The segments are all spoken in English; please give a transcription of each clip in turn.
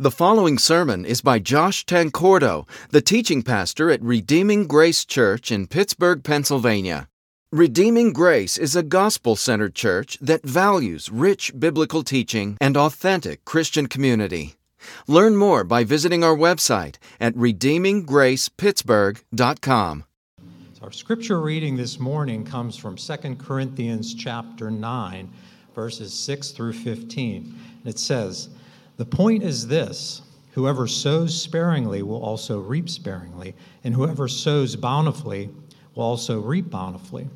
The following sermon is by Josh Tancordo, the teaching pastor at Redeeming Grace Church in Pittsburgh, Pennsylvania. Redeeming Grace is a gospel centered church that values rich biblical teaching and authentic Christian community. Learn more by visiting our website at redeeminggracepittsburgh.com. Our scripture reading this morning comes from 2 Corinthians chapter 9, verses 6 through 15. It says, the point is this whoever sows sparingly will also reap sparingly, and whoever sows bountifully will also reap bountifully.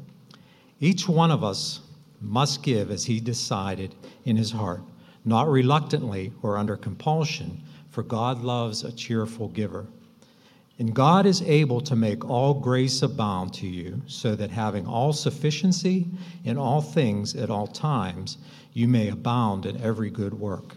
Each one of us must give as he decided in his heart, not reluctantly or under compulsion, for God loves a cheerful giver. And God is able to make all grace abound to you, so that having all sufficiency in all things at all times, you may abound in every good work.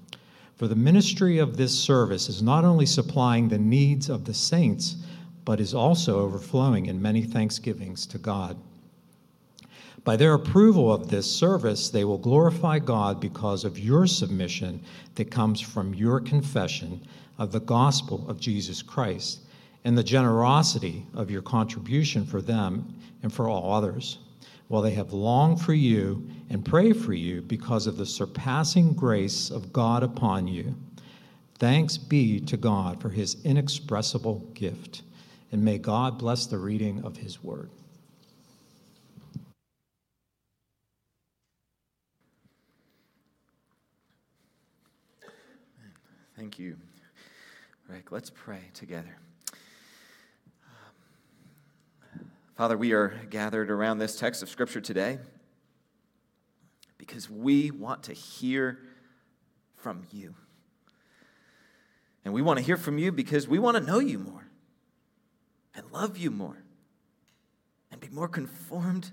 For the ministry of this service is not only supplying the needs of the saints, but is also overflowing in many thanksgivings to God. By their approval of this service, they will glorify God because of your submission that comes from your confession of the gospel of Jesus Christ and the generosity of your contribution for them and for all others while they have longed for you and pray for you because of the surpassing grace of God upon you. Thanks be to God for his inexpressible gift. And may God bless the reading of his word. Thank you. Rick, let's pray together. Father, we are gathered around this text of Scripture today because we want to hear from you. And we want to hear from you because we want to know you more and love you more and be more conformed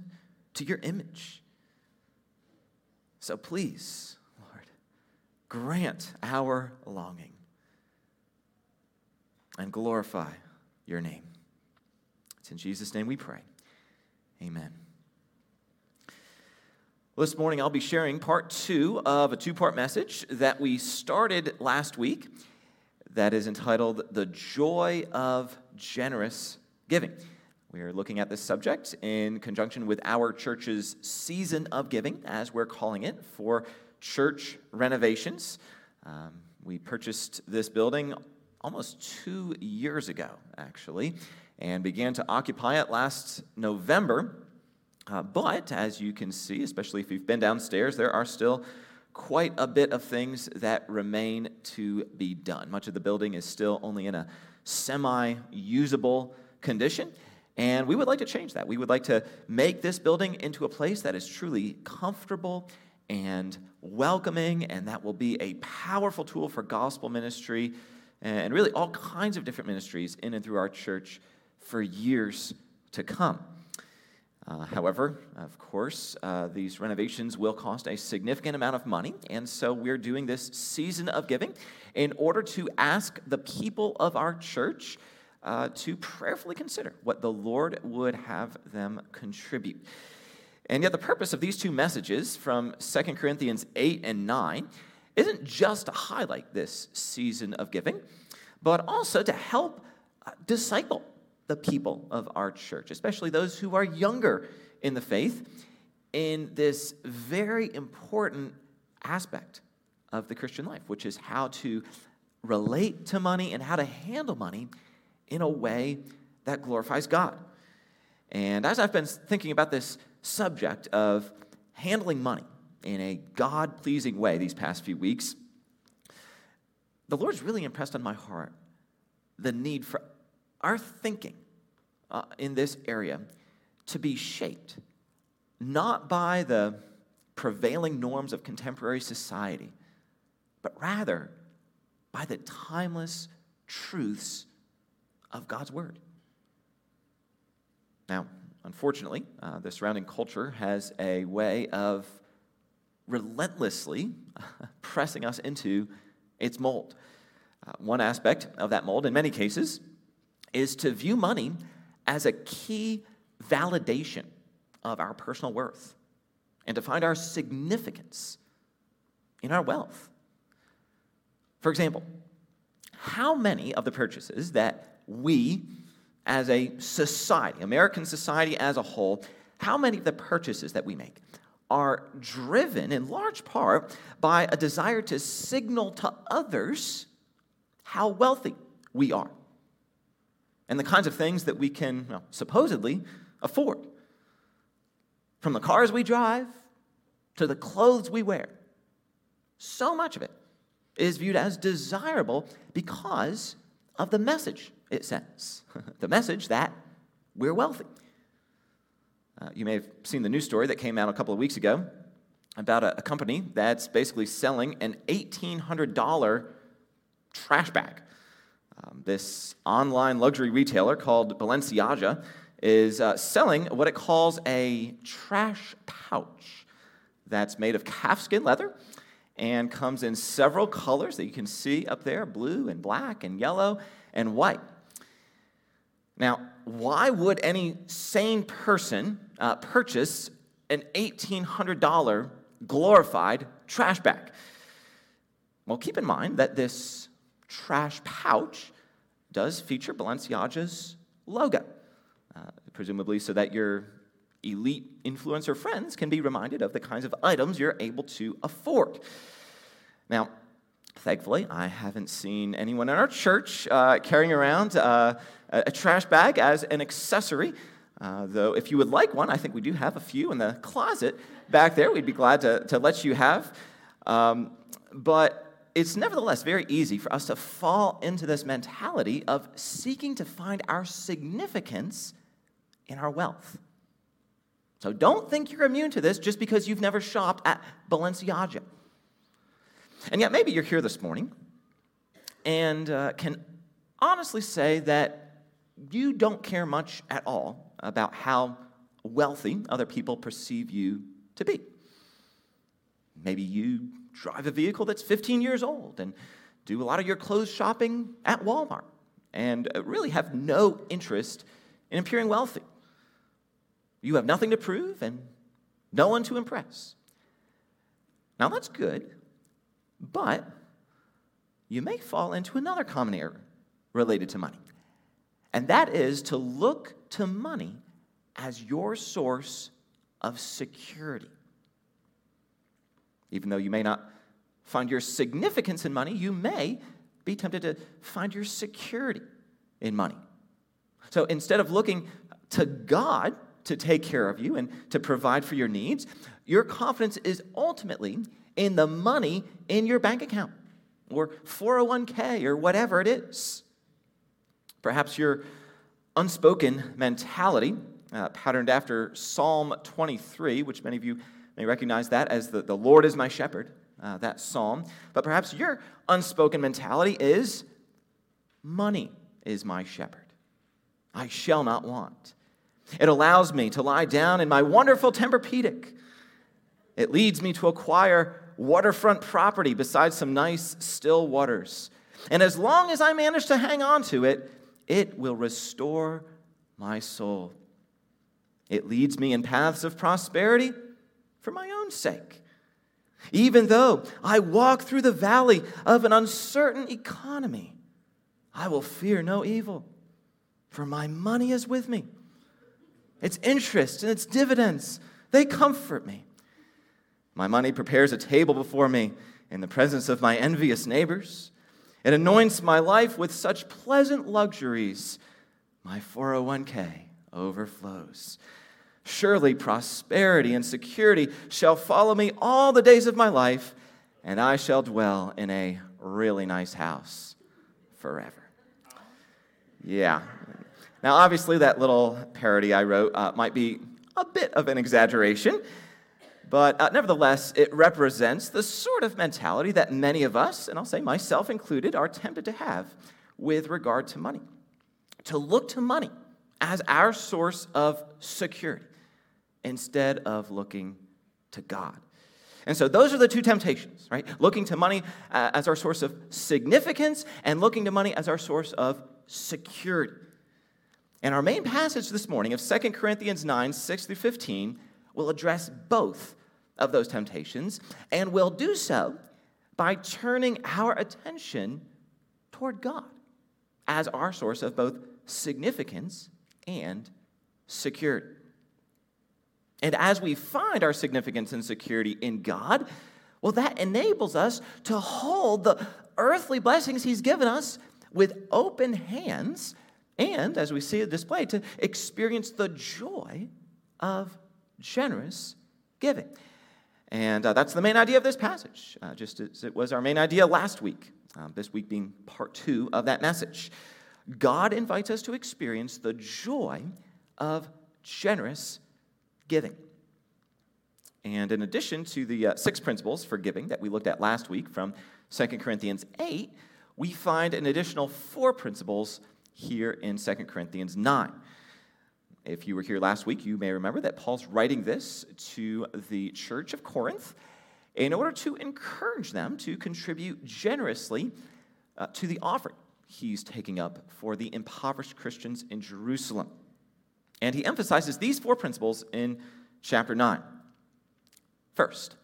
to your image. So please, Lord, grant our longing and glorify your name. It's in Jesus' name we pray. Amen. Well, this morning I'll be sharing part two of a two part message that we started last week that is entitled The Joy of Generous Giving. We are looking at this subject in conjunction with our church's season of giving, as we're calling it, for church renovations. Um, we purchased this building almost two years ago, actually, and began to occupy it last November. Uh, but as you can see, especially if you've been downstairs, there are still quite a bit of things that remain to be done. Much of the building is still only in a semi usable condition. And we would like to change that. We would like to make this building into a place that is truly comfortable and welcoming, and that will be a powerful tool for gospel ministry and really all kinds of different ministries in and through our church for years to come. Uh, however, of course, uh, these renovations will cost a significant amount of money, and so we're doing this season of giving in order to ask the people of our church uh, to prayerfully consider what the Lord would have them contribute. And yet, the purpose of these two messages from 2 Corinthians 8 and 9 isn't just to highlight this season of giving, but also to help uh, disciple the people of our church, especially those who are younger in the faith, in this very important aspect of the Christian life, which is how to relate to money and how to handle money in a way that glorifies God. And as I've been thinking about this subject of handling money in a God pleasing way these past few weeks, the Lord's really impressed on my heart the need for our thinking uh, in this area to be shaped not by the prevailing norms of contemporary society, but rather by the timeless truths of God's Word. Now, unfortunately, uh, the surrounding culture has a way of relentlessly pressing us into its mold. Uh, one aspect of that mold, in many cases, is to view money as a key validation of our personal worth and to find our significance in our wealth. For example, how many of the purchases that we as a society, American society as a whole, how many of the purchases that we make are driven in large part by a desire to signal to others how wealthy we are and the kinds of things that we can well, supposedly afford. From the cars we drive to the clothes we wear, so much of it is viewed as desirable because of the message it sends the message that we're wealthy. Uh, you may have seen the news story that came out a couple of weeks ago about a, a company that's basically selling an $1,800 trash bag. Um, this online luxury retailer called Balenciaga is uh, selling what it calls a trash pouch that's made of calfskin leather and comes in several colors that you can see up there blue and black and yellow and white. Now, why would any sane person uh, purchase an $1,800 glorified trash bag? Well, keep in mind that this trash pouch does feature Balenciaga's logo, uh, presumably so that your elite influencer friends can be reminded of the kinds of items you're able to afford. Now, thankfully, I haven't seen anyone in our church uh, carrying around uh, a trash bag as an accessory. Uh, though, if you would like one, I think we do have a few in the closet back there. We'd be glad to, to let you have. Um, but it's nevertheless very easy for us to fall into this mentality of seeking to find our significance in our wealth. So don't think you're immune to this just because you've never shopped at Balenciaga. And yet, maybe you're here this morning and uh, can honestly say that you don't care much at all about how wealthy other people perceive you to be. Maybe you drive a vehicle that's 15 years old and do a lot of your clothes shopping at Walmart and uh, really have no interest in appearing wealthy. You have nothing to prove and no one to impress. Now, that's good, but you may fall into another common error related to money, and that is to look to money as your source of security. Even though you may not find your significance in money, you may be tempted to find your security in money. So instead of looking to God to take care of you and to provide for your needs, your confidence is ultimately in the money in your bank account or 401k or whatever it is. Perhaps your unspoken mentality, uh, patterned after Psalm 23, which many of you may recognize that as the, the Lord is my shepherd, uh, that psalm. But perhaps your unspoken mentality is money is my shepherd. I shall not want. It allows me to lie down in my wonderful Tempur-Pedic. It leads me to acquire waterfront property beside some nice still waters. And as long as I manage to hang on to it, it will restore my soul. It leads me in paths of prosperity for my own sake. Even though I walk through the valley of an uncertain economy, I will fear no evil, for my money is with me. Its interest and its dividends, they comfort me. My money prepares a table before me in the presence of my envious neighbors. It anoints my life with such pleasant luxuries. My 401k overflows. Surely prosperity and security shall follow me all the days of my life, and I shall dwell in a really nice house forever. Yeah. Now, obviously, that little parody I wrote uh, might be a bit of an exaggeration. But uh, nevertheless, it represents the sort of mentality that many of us, and I'll say myself included, are tempted to have with regard to money. to look to money as our source of security instead of looking to God. And so those are the two temptations, right? Looking to money uh, as our source of significance and looking to money as our source of security. And our main passage this morning of 2 Corinthians 9, 6 through 15, will address both of those temptations and will do so by turning our attention toward God as our source of both significance and security. And as we find our significance and security in God, well, that enables us to hold the earthly blessings He's given us with open hands, and as we see it displayed, to experience the joy of generous giving. And uh, that's the main idea of this passage, uh, just as it was our main idea last week, uh, this week being part two of that message. God invites us to experience the joy of generous giving. And in addition to the uh, six principles for giving that we looked at last week from 2 Corinthians 8, we find an additional four principles here in 2 Corinthians 9. If you were here last week, you may remember that Paul's writing this to the church of Corinth in order to encourage them to contribute generously uh, to the offering he's taking up for the impoverished Christians in Jerusalem. And he emphasizes these four principles in chapter 9. First,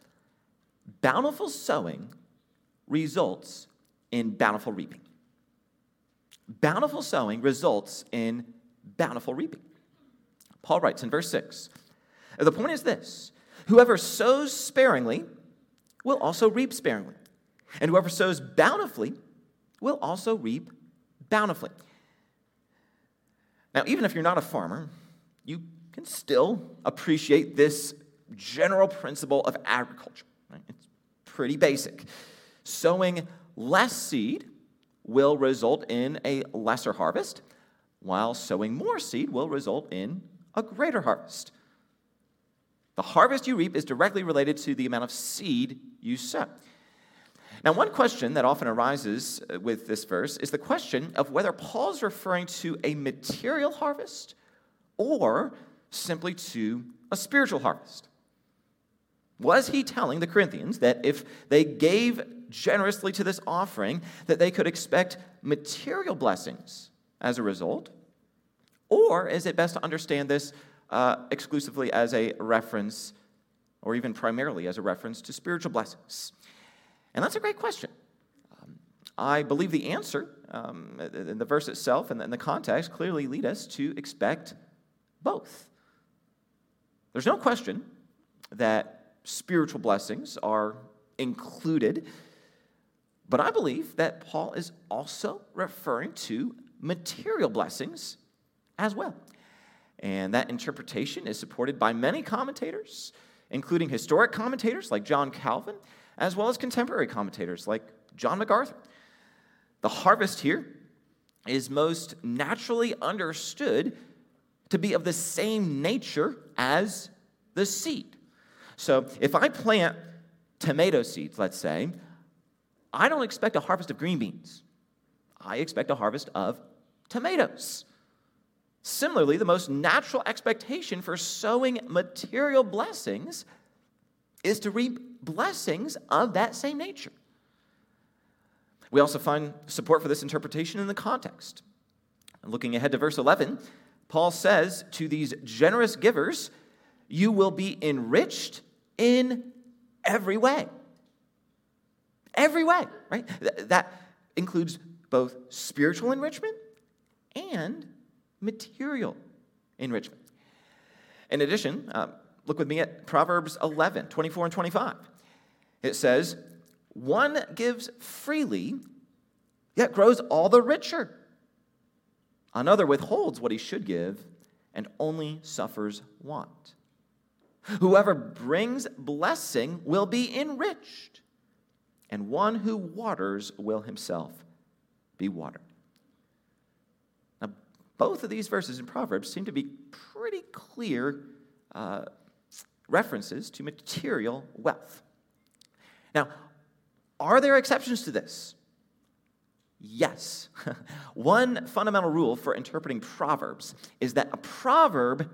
bountiful sowing results in bountiful reaping. Bountiful sowing results in bountiful reaping. Paul writes in verse 6 The point is this whoever sows sparingly will also reap sparingly, and whoever sows bountifully will also reap bountifully. Now, even if you're not a farmer, you can still appreciate this general principle of agriculture. Right? It's pretty basic. Sowing less seed will result in a lesser harvest, while sowing more seed will result in a greater harvest. The harvest you reap is directly related to the amount of seed you sow. Now, one question that often arises uh, with this verse is the question of whether Paul's referring to a material harvest or simply to a spiritual harvest. Was he telling the Corinthians that if they gave generously to this offering, that they could expect material blessings as a result? Or is it best to understand this uh, exclusively as a reference, or even primarily as a reference to spiritual blessings? And that's a great question. Um, I believe the answer um, in the verse itself and in the context clearly lead us to expect both. There's no question that spiritual blessings are included, but I believe that Paul is also referring to material blessings as well. And that interpretation is supported by many commentators, including historic commentators like John Calvin, as well as contemporary commentators like John MacArthur. The harvest here is most naturally understood to be of the same nature as the seed. So if I plant tomato seeds, let's say, I don't expect a harvest of green beans. I expect a harvest of tomatoes. Similarly, the most natural expectation for sowing material blessings is to reap blessings of that same nature. We also find support for this interpretation in the context. Looking ahead to verse 11, Paul says to these generous givers, You will be enriched in every way. Every way, right? That includes both spiritual enrichment and material enrichment. In addition, uh, look with me at Proverbs 11, 24 and 25. It says, One gives freely, yet grows all the richer. Another withholds what he should give and only suffers want. Whoever brings blessing will be enriched, and one who waters will himself be watered. Now, both of these verses in Proverbs seem to be pretty clear uh, references to material wealth. Now, are there exceptions to this? Yes. One fundamental rule for interpreting Proverbs is that a proverb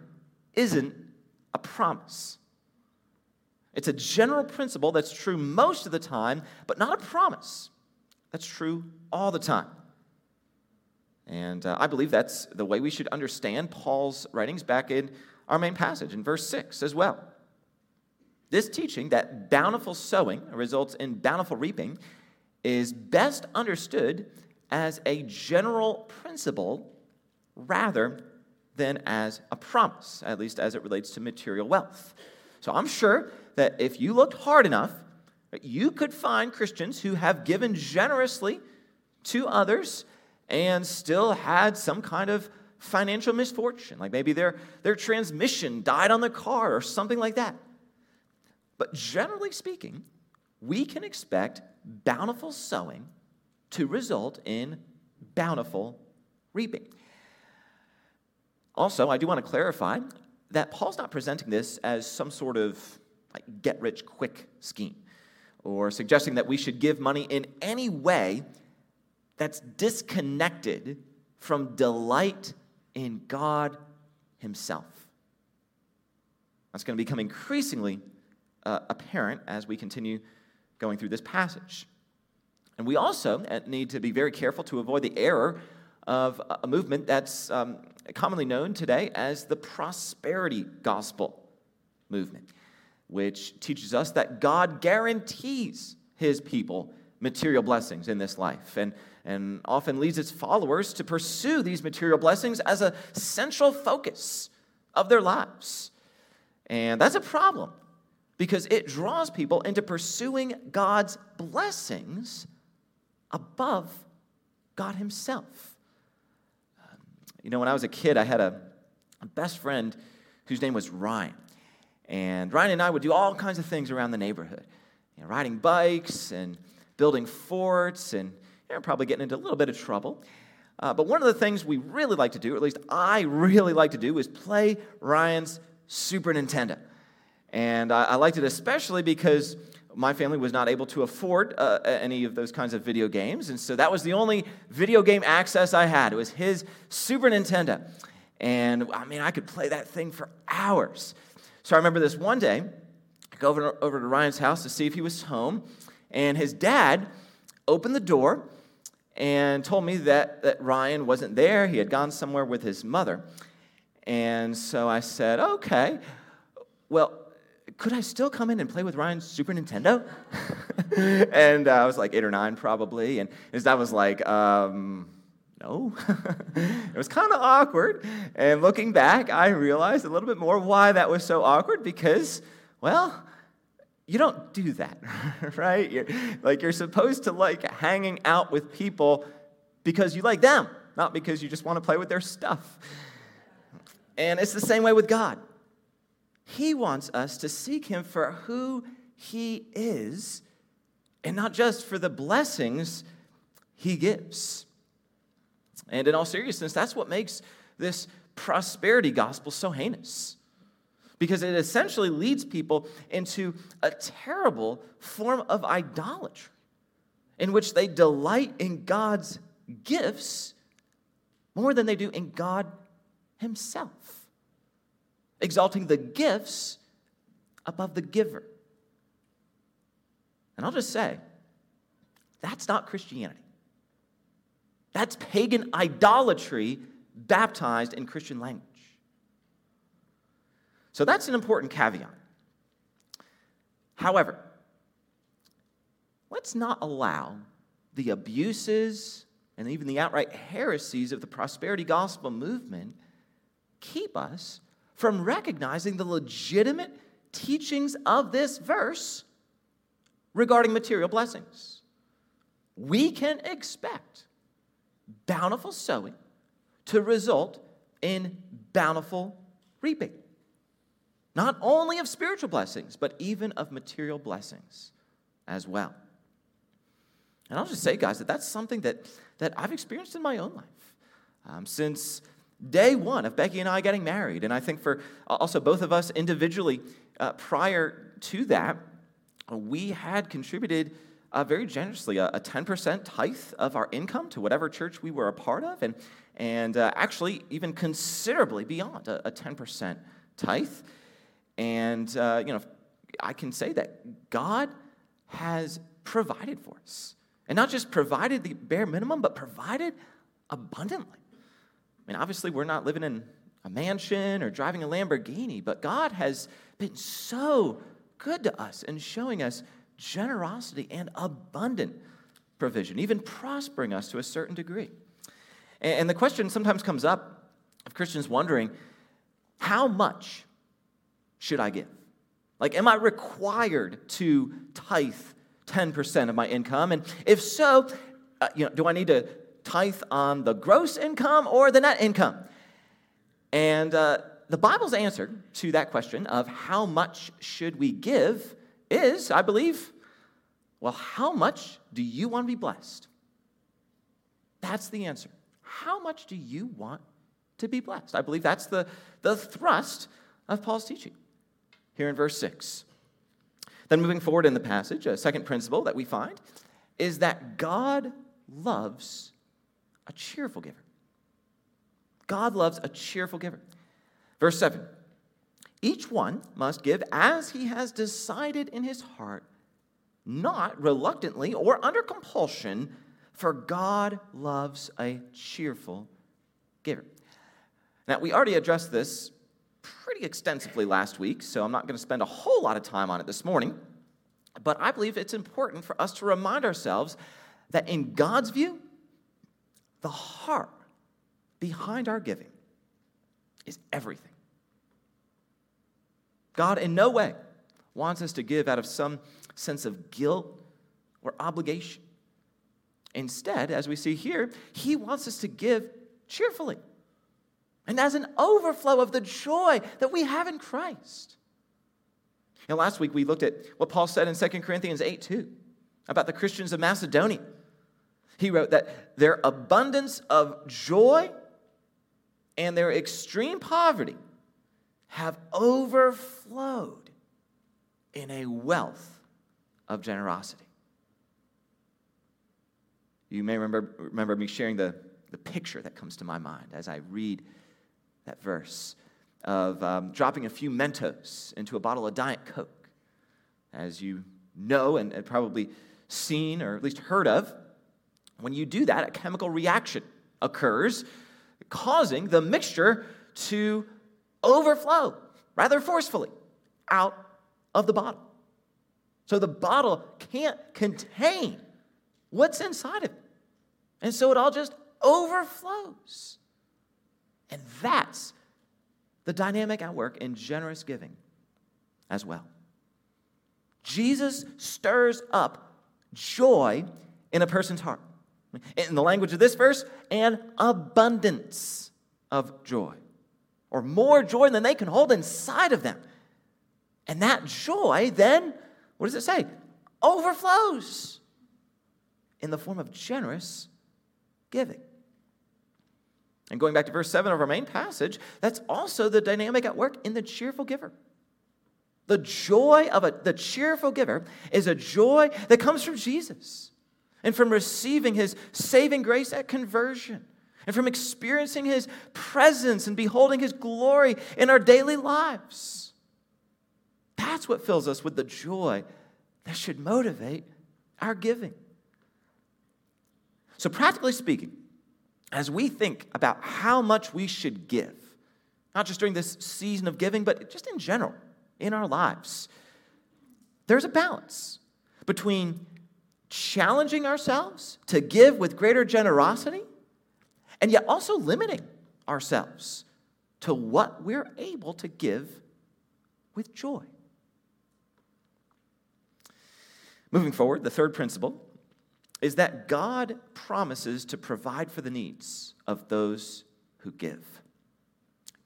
isn't a promise. It's a general principle that's true most of the time, but not a promise. That's true all the time. And uh, I believe that's the way we should understand Paul's writings back in our main passage in verse 6 as well. This teaching that bountiful sowing results in bountiful reaping is best understood as a general principle rather than as a promise, at least as it relates to material wealth. So I'm sure that if you looked hard enough, you could find Christians who have given generously to others and still had some kind of financial misfortune, like maybe their, their transmission died on the car or something like that. But generally speaking, we can expect bountiful sowing to result in bountiful reaping. Also, I do want to clarify that Paul's not presenting this as some sort of like get rich quick scheme or suggesting that we should give money in any way that's disconnected from delight in God Himself. That's going to become increasingly uh, apparent as we continue going through this passage. And we also uh, need to be very careful to avoid the error of a movement that's um, commonly known today as the prosperity gospel movement, which teaches us that God guarantees his people material blessings in this life and, and often leads its followers to pursue these material blessings as a central focus of their lives. And that's a problem because it draws people into pursuing God's blessings above God Himself. Um, you know, when I was a kid, I had a, best friend whose name was Ryan. And Ryan and I would do all kinds of things around the neighborhood you know, riding bikes and building forts and you know, probably getting into a little bit of trouble. Uh, but one of the things we really like to do, or at least I really like to do, is play Ryan's Super Nintendo. And I, I liked it especially because my family was not able to afford uh, any of those kinds of video games. And so that was the only video game access I had. It was his Super Nintendo. And I mean, I could play that thing for hours. So I remember this one day, I go over, over to Ryan's house to see if he was home. And his dad opened the door and told me that, that Ryan wasn't there. He had gone somewhere with his mother. And so I said, okay, well, could I still come in and play with Ryan's Super Nintendo? and uh, I was like eight or nine probably. And his dad was like, um, no. it was kind of awkward. And looking back, I realized a little bit more why that was so awkward because, well, you don't do that, right? You're, like you're supposed to like hanging out with people because you like them, not because you just want to play with their stuff. And it's the same way with God. He wants us to seek Him for who He is and not just for the blessings He gives. And in all seriousness, that's what makes this prosperity gospel so heinous. Because it essentially leads people into a terrible form of idolatry in which they delight in God's gifts more than they do in God Himself exalting the gifts above the giver. And I'll just say, that's not Christianity. That's pagan idolatry baptized in Christian language. So that's an important caveat. However, let's not allow the abuses and even the outright heresies of the prosperity gospel movement keep us from recognizing the legitimate teachings of this verse regarding material blessings. We can expect bountiful sowing to result in bountiful reaping. Not only of spiritual blessings, but even of material blessings as well. And I'll just say, guys, that that's something that, that I've experienced in my own life. Um, since day one of Becky and I getting married. And I think for also both of us individually, uh, prior to that, we had contributed uh, very generously a, a, 10% tithe of our income to whatever church we were a part of, and, and uh, actually even considerably beyond a, a 10% tithe. And, uh, you know, I can say that God has provided for us. And not just provided the bare minimum, but provided abundantly. Mean, obviously, we're not living in a mansion or driving a Lamborghini, but God has been so good to us and showing us generosity and abundant provision, even prospering us to a certain degree. And the question sometimes comes up of Christians wondering, how much should I give? Like, am I required to tithe 10% of my income? And if so, uh, you know, do I need to tithe on the gross income or the net income? And uh, the Bible's answer to that question of how much should we give is, I believe, well, how much do you want to be blessed? That's the answer. How much do you want to be blessed? I believe that's the, the thrust of Paul's teaching here in verse 6. Then, moving forward in the passage, a second principle that we find is that God loves a cheerful giver. God loves a cheerful giver. Verse 7 Each one must give as he has decided in his heart, not reluctantly or under compulsion, for God loves a cheerful giver. Now, we already addressed this pretty extensively last week, so I'm not going to spend a whole lot of time on it this morning. But I believe it's important for us to remind ourselves that in God's view, the heart behind our giving is everything. God, in no way, wants us to give out of some sense of guilt or obligation. Instead, as we see here, He wants us to give cheerfully and as an overflow of the joy that we have in Christ. Now, last week we looked at what Paul said in 2 Corinthians 8 2 about the Christians of Macedonia. He wrote that their abundance of joy and their extreme poverty have overflowed in a wealth of generosity. You may remember, remember me sharing the, the picture that comes to my mind as I read that verse of um, dropping a few Mentos into a bottle of Diet Coke. As you know and, and probably seen or at least heard of, when you do that, a chemical reaction occurs, causing the mixture to overflow rather forcefully out of the bottle. So the bottle can't contain what's inside of it. And so it all just overflows. And that's the dynamic at work in generous giving as well. Jesus stirs up joy in a person's heart. In the language of this verse, an abundance of joy, or more joy than they can hold inside of them. And that joy then, what does it say? Overflows in the form of generous giving. And going back to verse 7 of our main passage, that's also the dynamic at work in the cheerful giver. The joy of a, the cheerful giver is a joy that comes from Jesus and from receiving his saving grace at conversion and from experiencing his presence and beholding his glory in our daily lives. That's what fills us with the joy that should motivate our giving. So, practically speaking, as we think about how much we should give, not just during this season of giving, but just in general in our lives, there's a balance between challenging ourselves to give with greater generosity and yet also limiting ourselves to what we're able to give with joy. Moving forward, the third principle is that God promises to provide for the needs of those who give.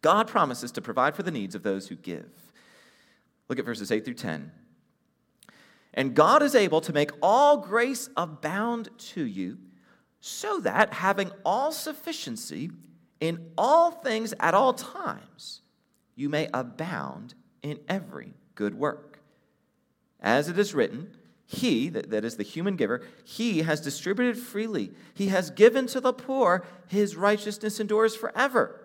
God promises to provide for the needs of those who give. Look at verses 8 through 10. And God is able to make all grace abound to you, so that having all sufficiency in all things at all times, you may abound in every good work. As it is written, he, that, is the human giver, he has distributed freely. He has given to the poor. His righteousness endures forever.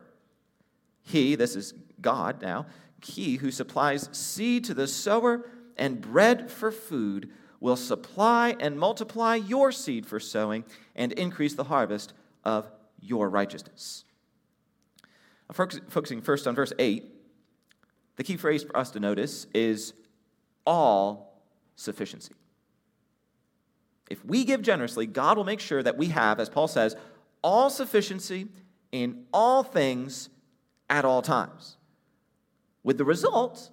He, this is God now, he who supplies seed to the sower and bread for food will supply and multiply your seed for sowing and increase the harvest of your righteousness. Focusing first on verse 8, the key phrase for us to notice is all sufficiency. If we give generously, God will make sure that we have, as Paul says, all sufficiency in all things at all times. With the result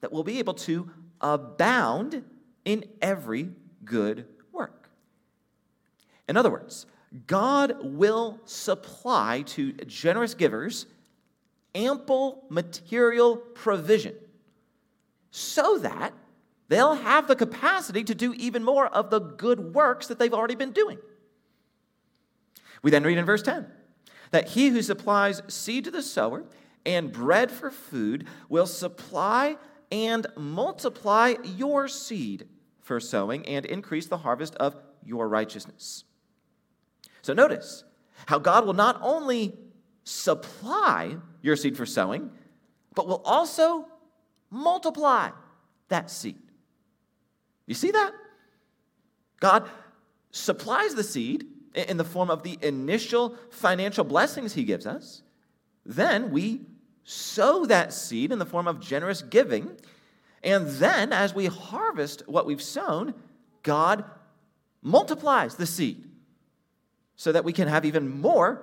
that we'll be able to abound in every good work. In other words, God will supply to generous givers ample material provision so that they'll have the capacity to do even more of the good works that they've already been doing. We then read in verse 10 that he who supplies seed to the sower and bread for food will supply and multiply your seed for sowing and increase the harvest of your righteousness. So notice how God will not only supply your seed for sowing, but will also multiply that seed. You see that? God supplies the seed in the form of the initial financial blessings he gives us. Then we sow that seed in the form of generous giving. And then, as we harvest what we've sown, God multiplies the seed so that we can have even more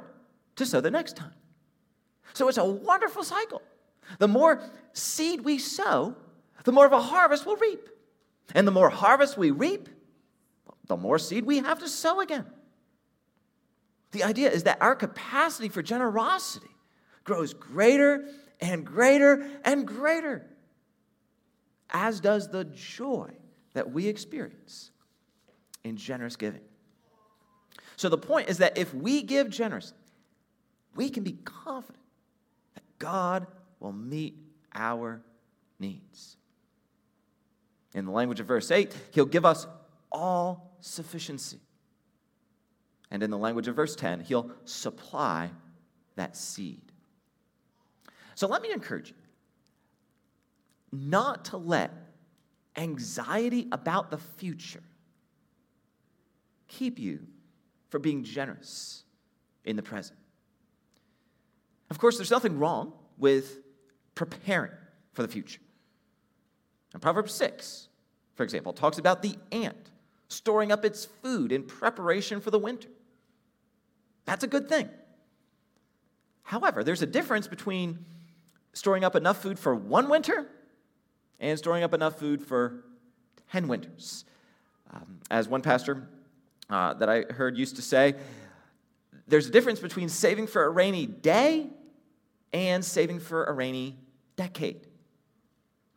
to sow the next time. So it's a wonderful cycle. The more seed we sow, the more of a harvest we'll reap. And the more harvest we reap, the more seed we have to sow again. The idea is that our capacity for generosity grows greater and greater and greater, as does the joy that we experience in generous giving. So the point is that if we give generously, we can be confident that God will meet our needs. In the language of verse 8, he'll give us all sufficiency. And in the language of verse 10, he'll supply that seed. So let me encourage you not to let anxiety about the future keep you from being generous in the present. Of course, there's nothing wrong with preparing for the future. And Proverbs 6, for example, talks about the ant storing up its food in preparation for the winter. That's a good thing. However, there's a difference between storing up enough food for one winter and storing up enough food for 10 winters. Um, as one pastor uh, that I heard used to say, there's a difference between saving for a rainy day and saving for a rainy decade.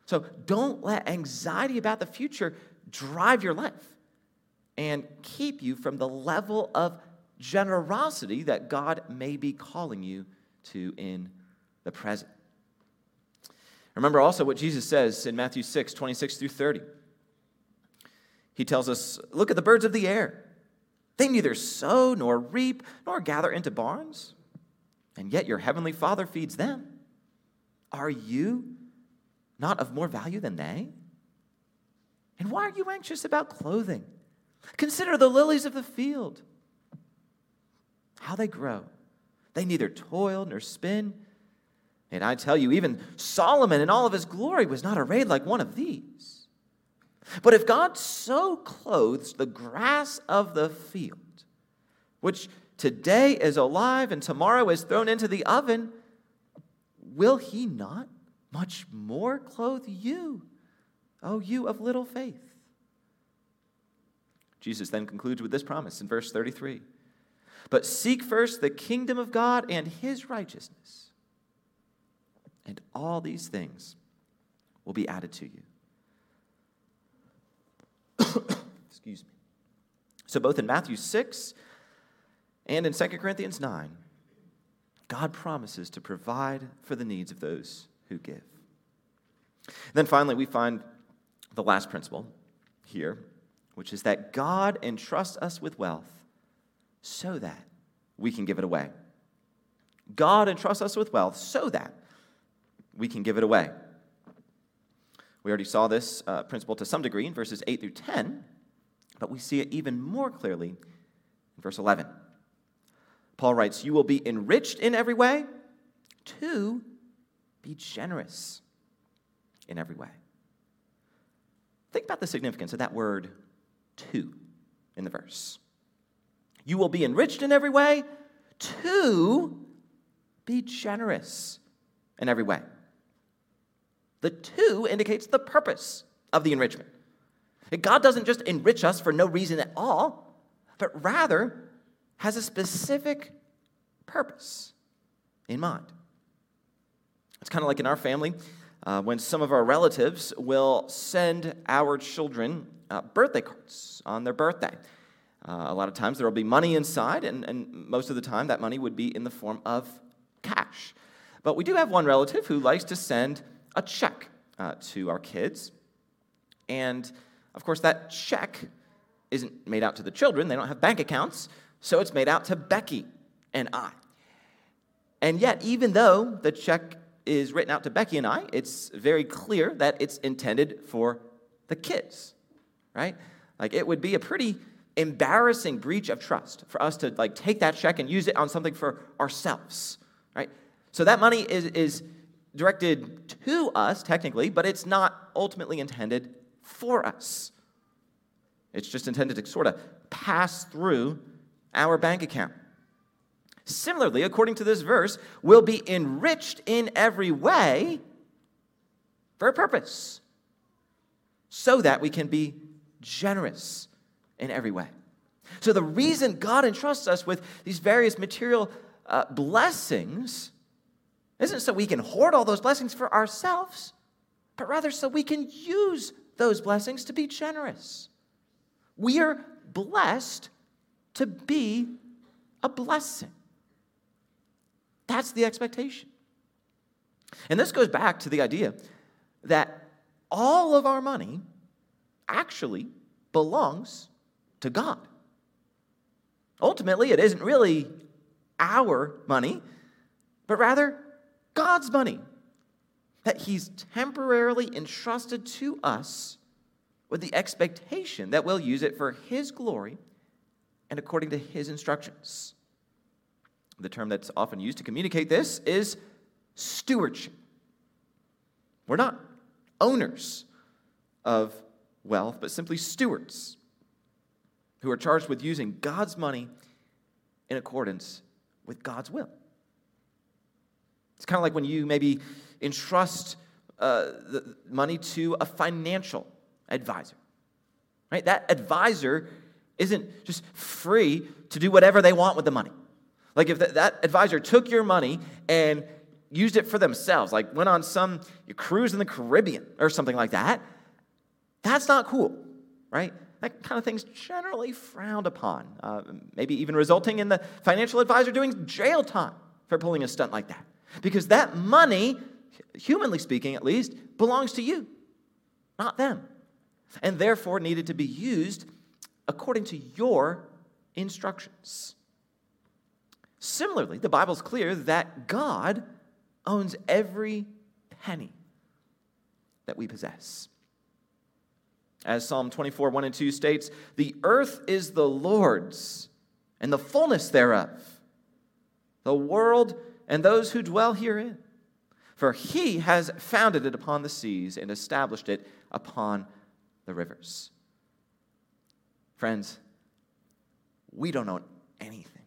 So don't let anxiety about the future drive your life and keep you from the level of generosity that God may be calling you to in the present. Remember also what Jesus says in Matthew 6, 26 through 30. He tells us, Look at the birds of the air. They neither sow nor reap nor gather into barns, and yet your heavenly Father feeds them. Are you not of more value than they? And why are you anxious about clothing? Consider the lilies of the field, how they grow. They neither toil nor spin. And I tell you, even Solomon in all of his glory was not arrayed like one of these. But if God so clothes the grass of the field, which today is alive and tomorrow is thrown into the oven, will he not much more clothe you, O you of little faith? Jesus then concludes with this promise in verse 33 But seek first the kingdom of God and his righteousness and all these things will be added to you. Excuse me. So, both in Matthew 6 and in 2 Corinthians 9, God promises to provide for the needs of those who give. Then finally, we find the last principle here which is that God entrusts us with wealth so that we can give it away. God entrusts us with wealth so that we can give it away. We already saw this uh, principle to some degree in verses 8 through 10, but we see it even more clearly in verse 11. Paul writes, You will be enriched in every way to be generous in every way. Think about the significance of that word to in the verse. You will be enriched in every way to be generous in every way. The to indicates the purpose of the enrichment. God doesn't just enrich us for no reason at all, but rather has a specific purpose in mind. It's kind of like in our family uh, when some of our relatives will send our children uh, birthday cards on their birthday. Uh, a lot of times there will be money inside, and, and most of the time that money would be in the form of cash. But we do have one relative who likes to send a check uh, to our kids. And of course, that check isn't made out to the children, they don't have bank accounts, so it's made out to Becky and I. And yet, even though the check is written out to Becky and I, it's very clear that it's intended for the kids, right? Like it would be a pretty embarrassing breach of trust for us to like take that check and use it on something for ourselves, right? So that money is, is directed to us technically, but it's not ultimately intended for us. It's just intended to sort of pass through our bank account. Similarly, according to this verse, we'll be enriched in every way for a purpose, so that we can be generous in every way. So, the reason God entrusts us with these various material uh, blessings isn't so we can hoard all those blessings for ourselves, but rather so we can use those blessings to be generous. We are blessed to be a blessing. That's the expectation. And this goes back to the idea that all of our money actually belongs to God. Ultimately, it isn't really our money, but rather God's money that He's temporarily entrusted to us with the expectation that we'll use it for His glory and according to His instructions. The term that's often used to communicate this is stewardship. We're not owners of wealth, but simply stewards who are charged with using God's money in accordance with God's will. It's kind of like when you maybe entrust uh, the money to a financial advisor, right? That advisor isn't just free to do whatever they want with the money. Like if that advisor took your money and used it for themselves, like went on some cruise in the Caribbean or something like that, that's not cool, right? That kind of thing's generally frowned upon, uh, maybe even resulting in the financial advisor doing jail time for pulling a stunt like that. Because that money, humanly speaking at least, belongs to you, not them. And therefore needed to be used according to your instructions. Similarly, the Bible's clear that God owns every penny that we possess. As Psalm 24, 1 and 2 states, the earth is the Lord's and the fullness thereof, the world and those who dwell herein. For he has founded it upon the seas and established it upon the rivers. Friends, we don't own anything,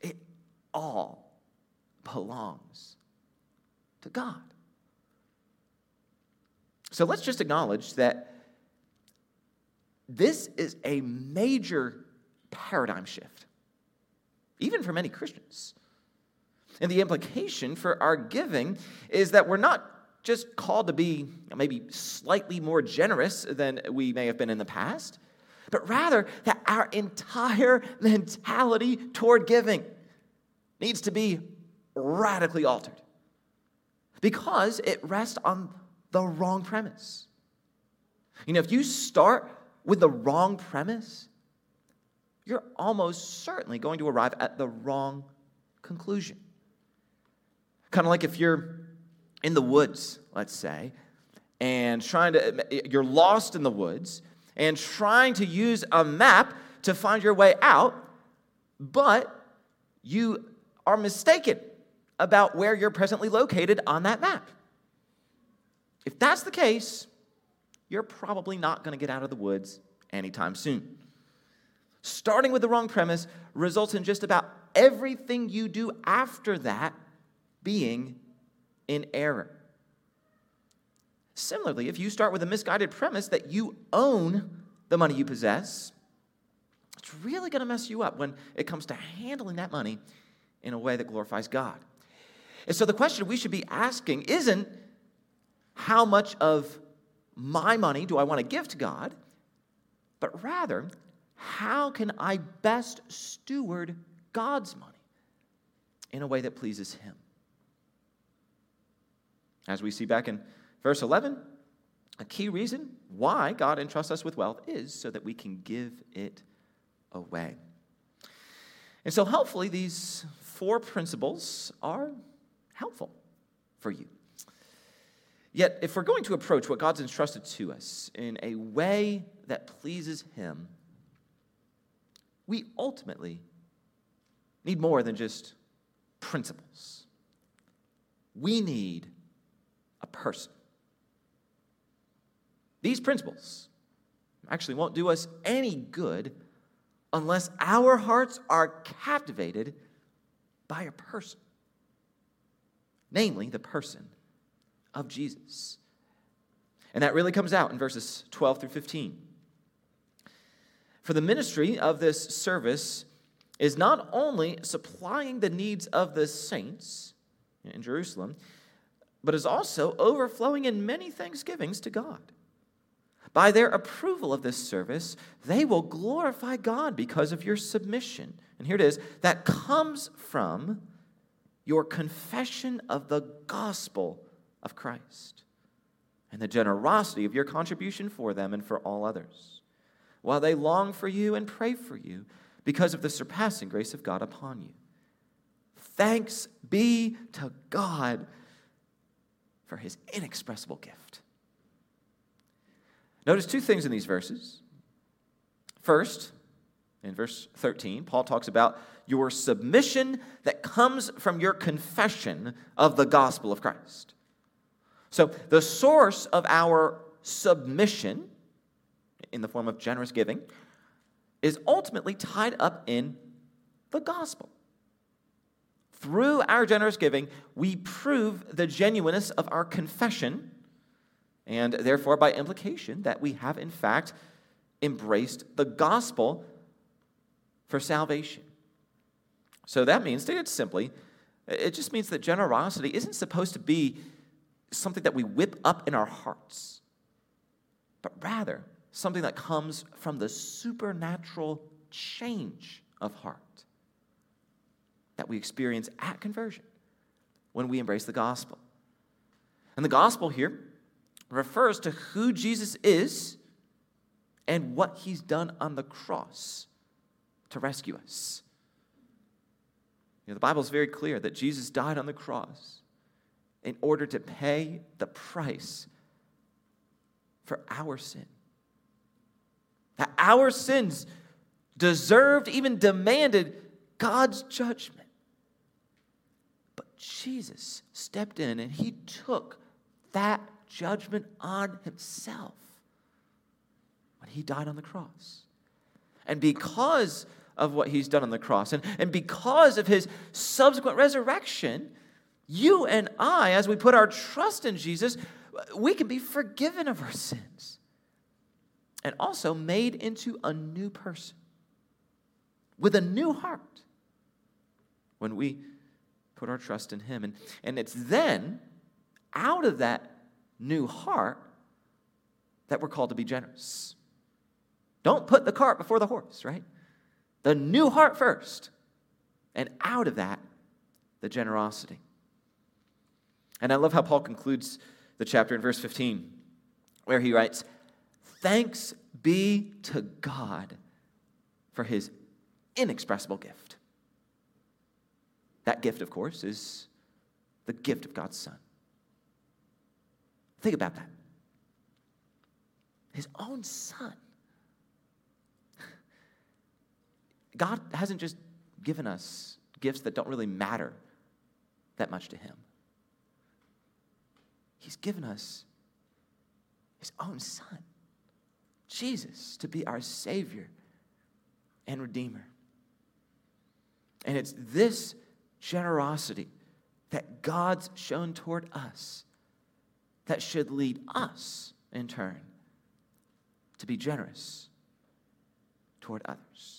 it all belongs to God. So let's just acknowledge that this is a major paradigm shift, even for many Christians. And the implication for our giving is that we're not just called to be maybe slightly more generous than we may have been in the past, but rather that our entire mentality toward giving needs to be radically altered because it rests on the wrong premise. You know, if you start with the wrong premise, you're almost certainly going to arrive at the wrong conclusion. Kind of like if you're in the woods, let's say, and trying to, you're lost in the woods and trying to use a map to find your way out, but you are mistaken about where you're presently located on that map. If that's the case, you're probably not going to get out of the woods anytime soon. Starting with the wrong premise results in just about everything you do after that being in error. Similarly, if you start with a misguided premise that you own the money you possess, it's really going to mess you up when it comes to handling that money in a way that glorifies God. And so the question we should be asking isn't how much of my money do I want to give to God, but rather, how can I best steward God's money in a way that pleases Him? As we see back in verse 11, a key reason why God entrusts us with wealth is so that we can give it away. And so, hopefully, these four principles are helpful for you. Yet, if we're going to approach what God's entrusted to us in a way that pleases Him, we ultimately need more than just principles. We need a person. These principles actually won't do us any good unless our hearts are captivated by a person, namely the person of Jesus. And that really comes out in verses 12 through 15. For the ministry of this service is not only supplying the needs of the saints in Jerusalem, but is also overflowing in many thanksgivings to God. By their approval of this service, they will glorify God because of your submission. And here it is that comes from your confession of the gospel of Christ and the generosity of your contribution for them and for all others, while they long for you and pray for you because of the surpassing grace of God upon you. Thanks be to God for his inexpressible gift. Notice two things in these verses. First, in verse 13, Paul talks about your submission that comes from your confession of the gospel of Christ. So, the source of our submission in the form of generous giving is ultimately tied up in the gospel. Through our generous giving, we prove the genuineness of our confession, and therefore, by implication, that we have in fact embraced the gospel for salvation. So that means, stated simply, it just means that generosity isn't supposed to be something that we whip up in our hearts, but rather something that comes from the supernatural change of heart that we experience at conversion when we embrace the gospel. And the gospel here refers to who Jesus is and what he's done on the cross to rescue us. You know, the Bible is very clear that Jesus died on the cross in order to pay the price for our sin. That our sins deserved, even demanded God's judgment. Jesus stepped in and he took that judgment on himself when he died on the cross. And because of what he's done on the cross, and, and because of his subsequent resurrection, you and I, as we put our trust in Jesus, we can be forgiven of our sins and also made into a new person with a new heart when we put our trust in Him. And, and it's then out of that new heart that we're called to be generous. Don't put the cart before the horse, right? The new heart first. And out of that, the generosity. And I love how Paul concludes the chapter in verse 15, where he writes, Thanks be to God for his inexpressible gift. That gift, of course, is the gift of God's Son. Think about that. His own Son. God hasn't just given us gifts that don't really matter that much to Him. He's given us His own Son, Jesus, to be our Savior and Redeemer. And it's this generosity that God's shown toward us that should lead us, in turn, to be generous toward others.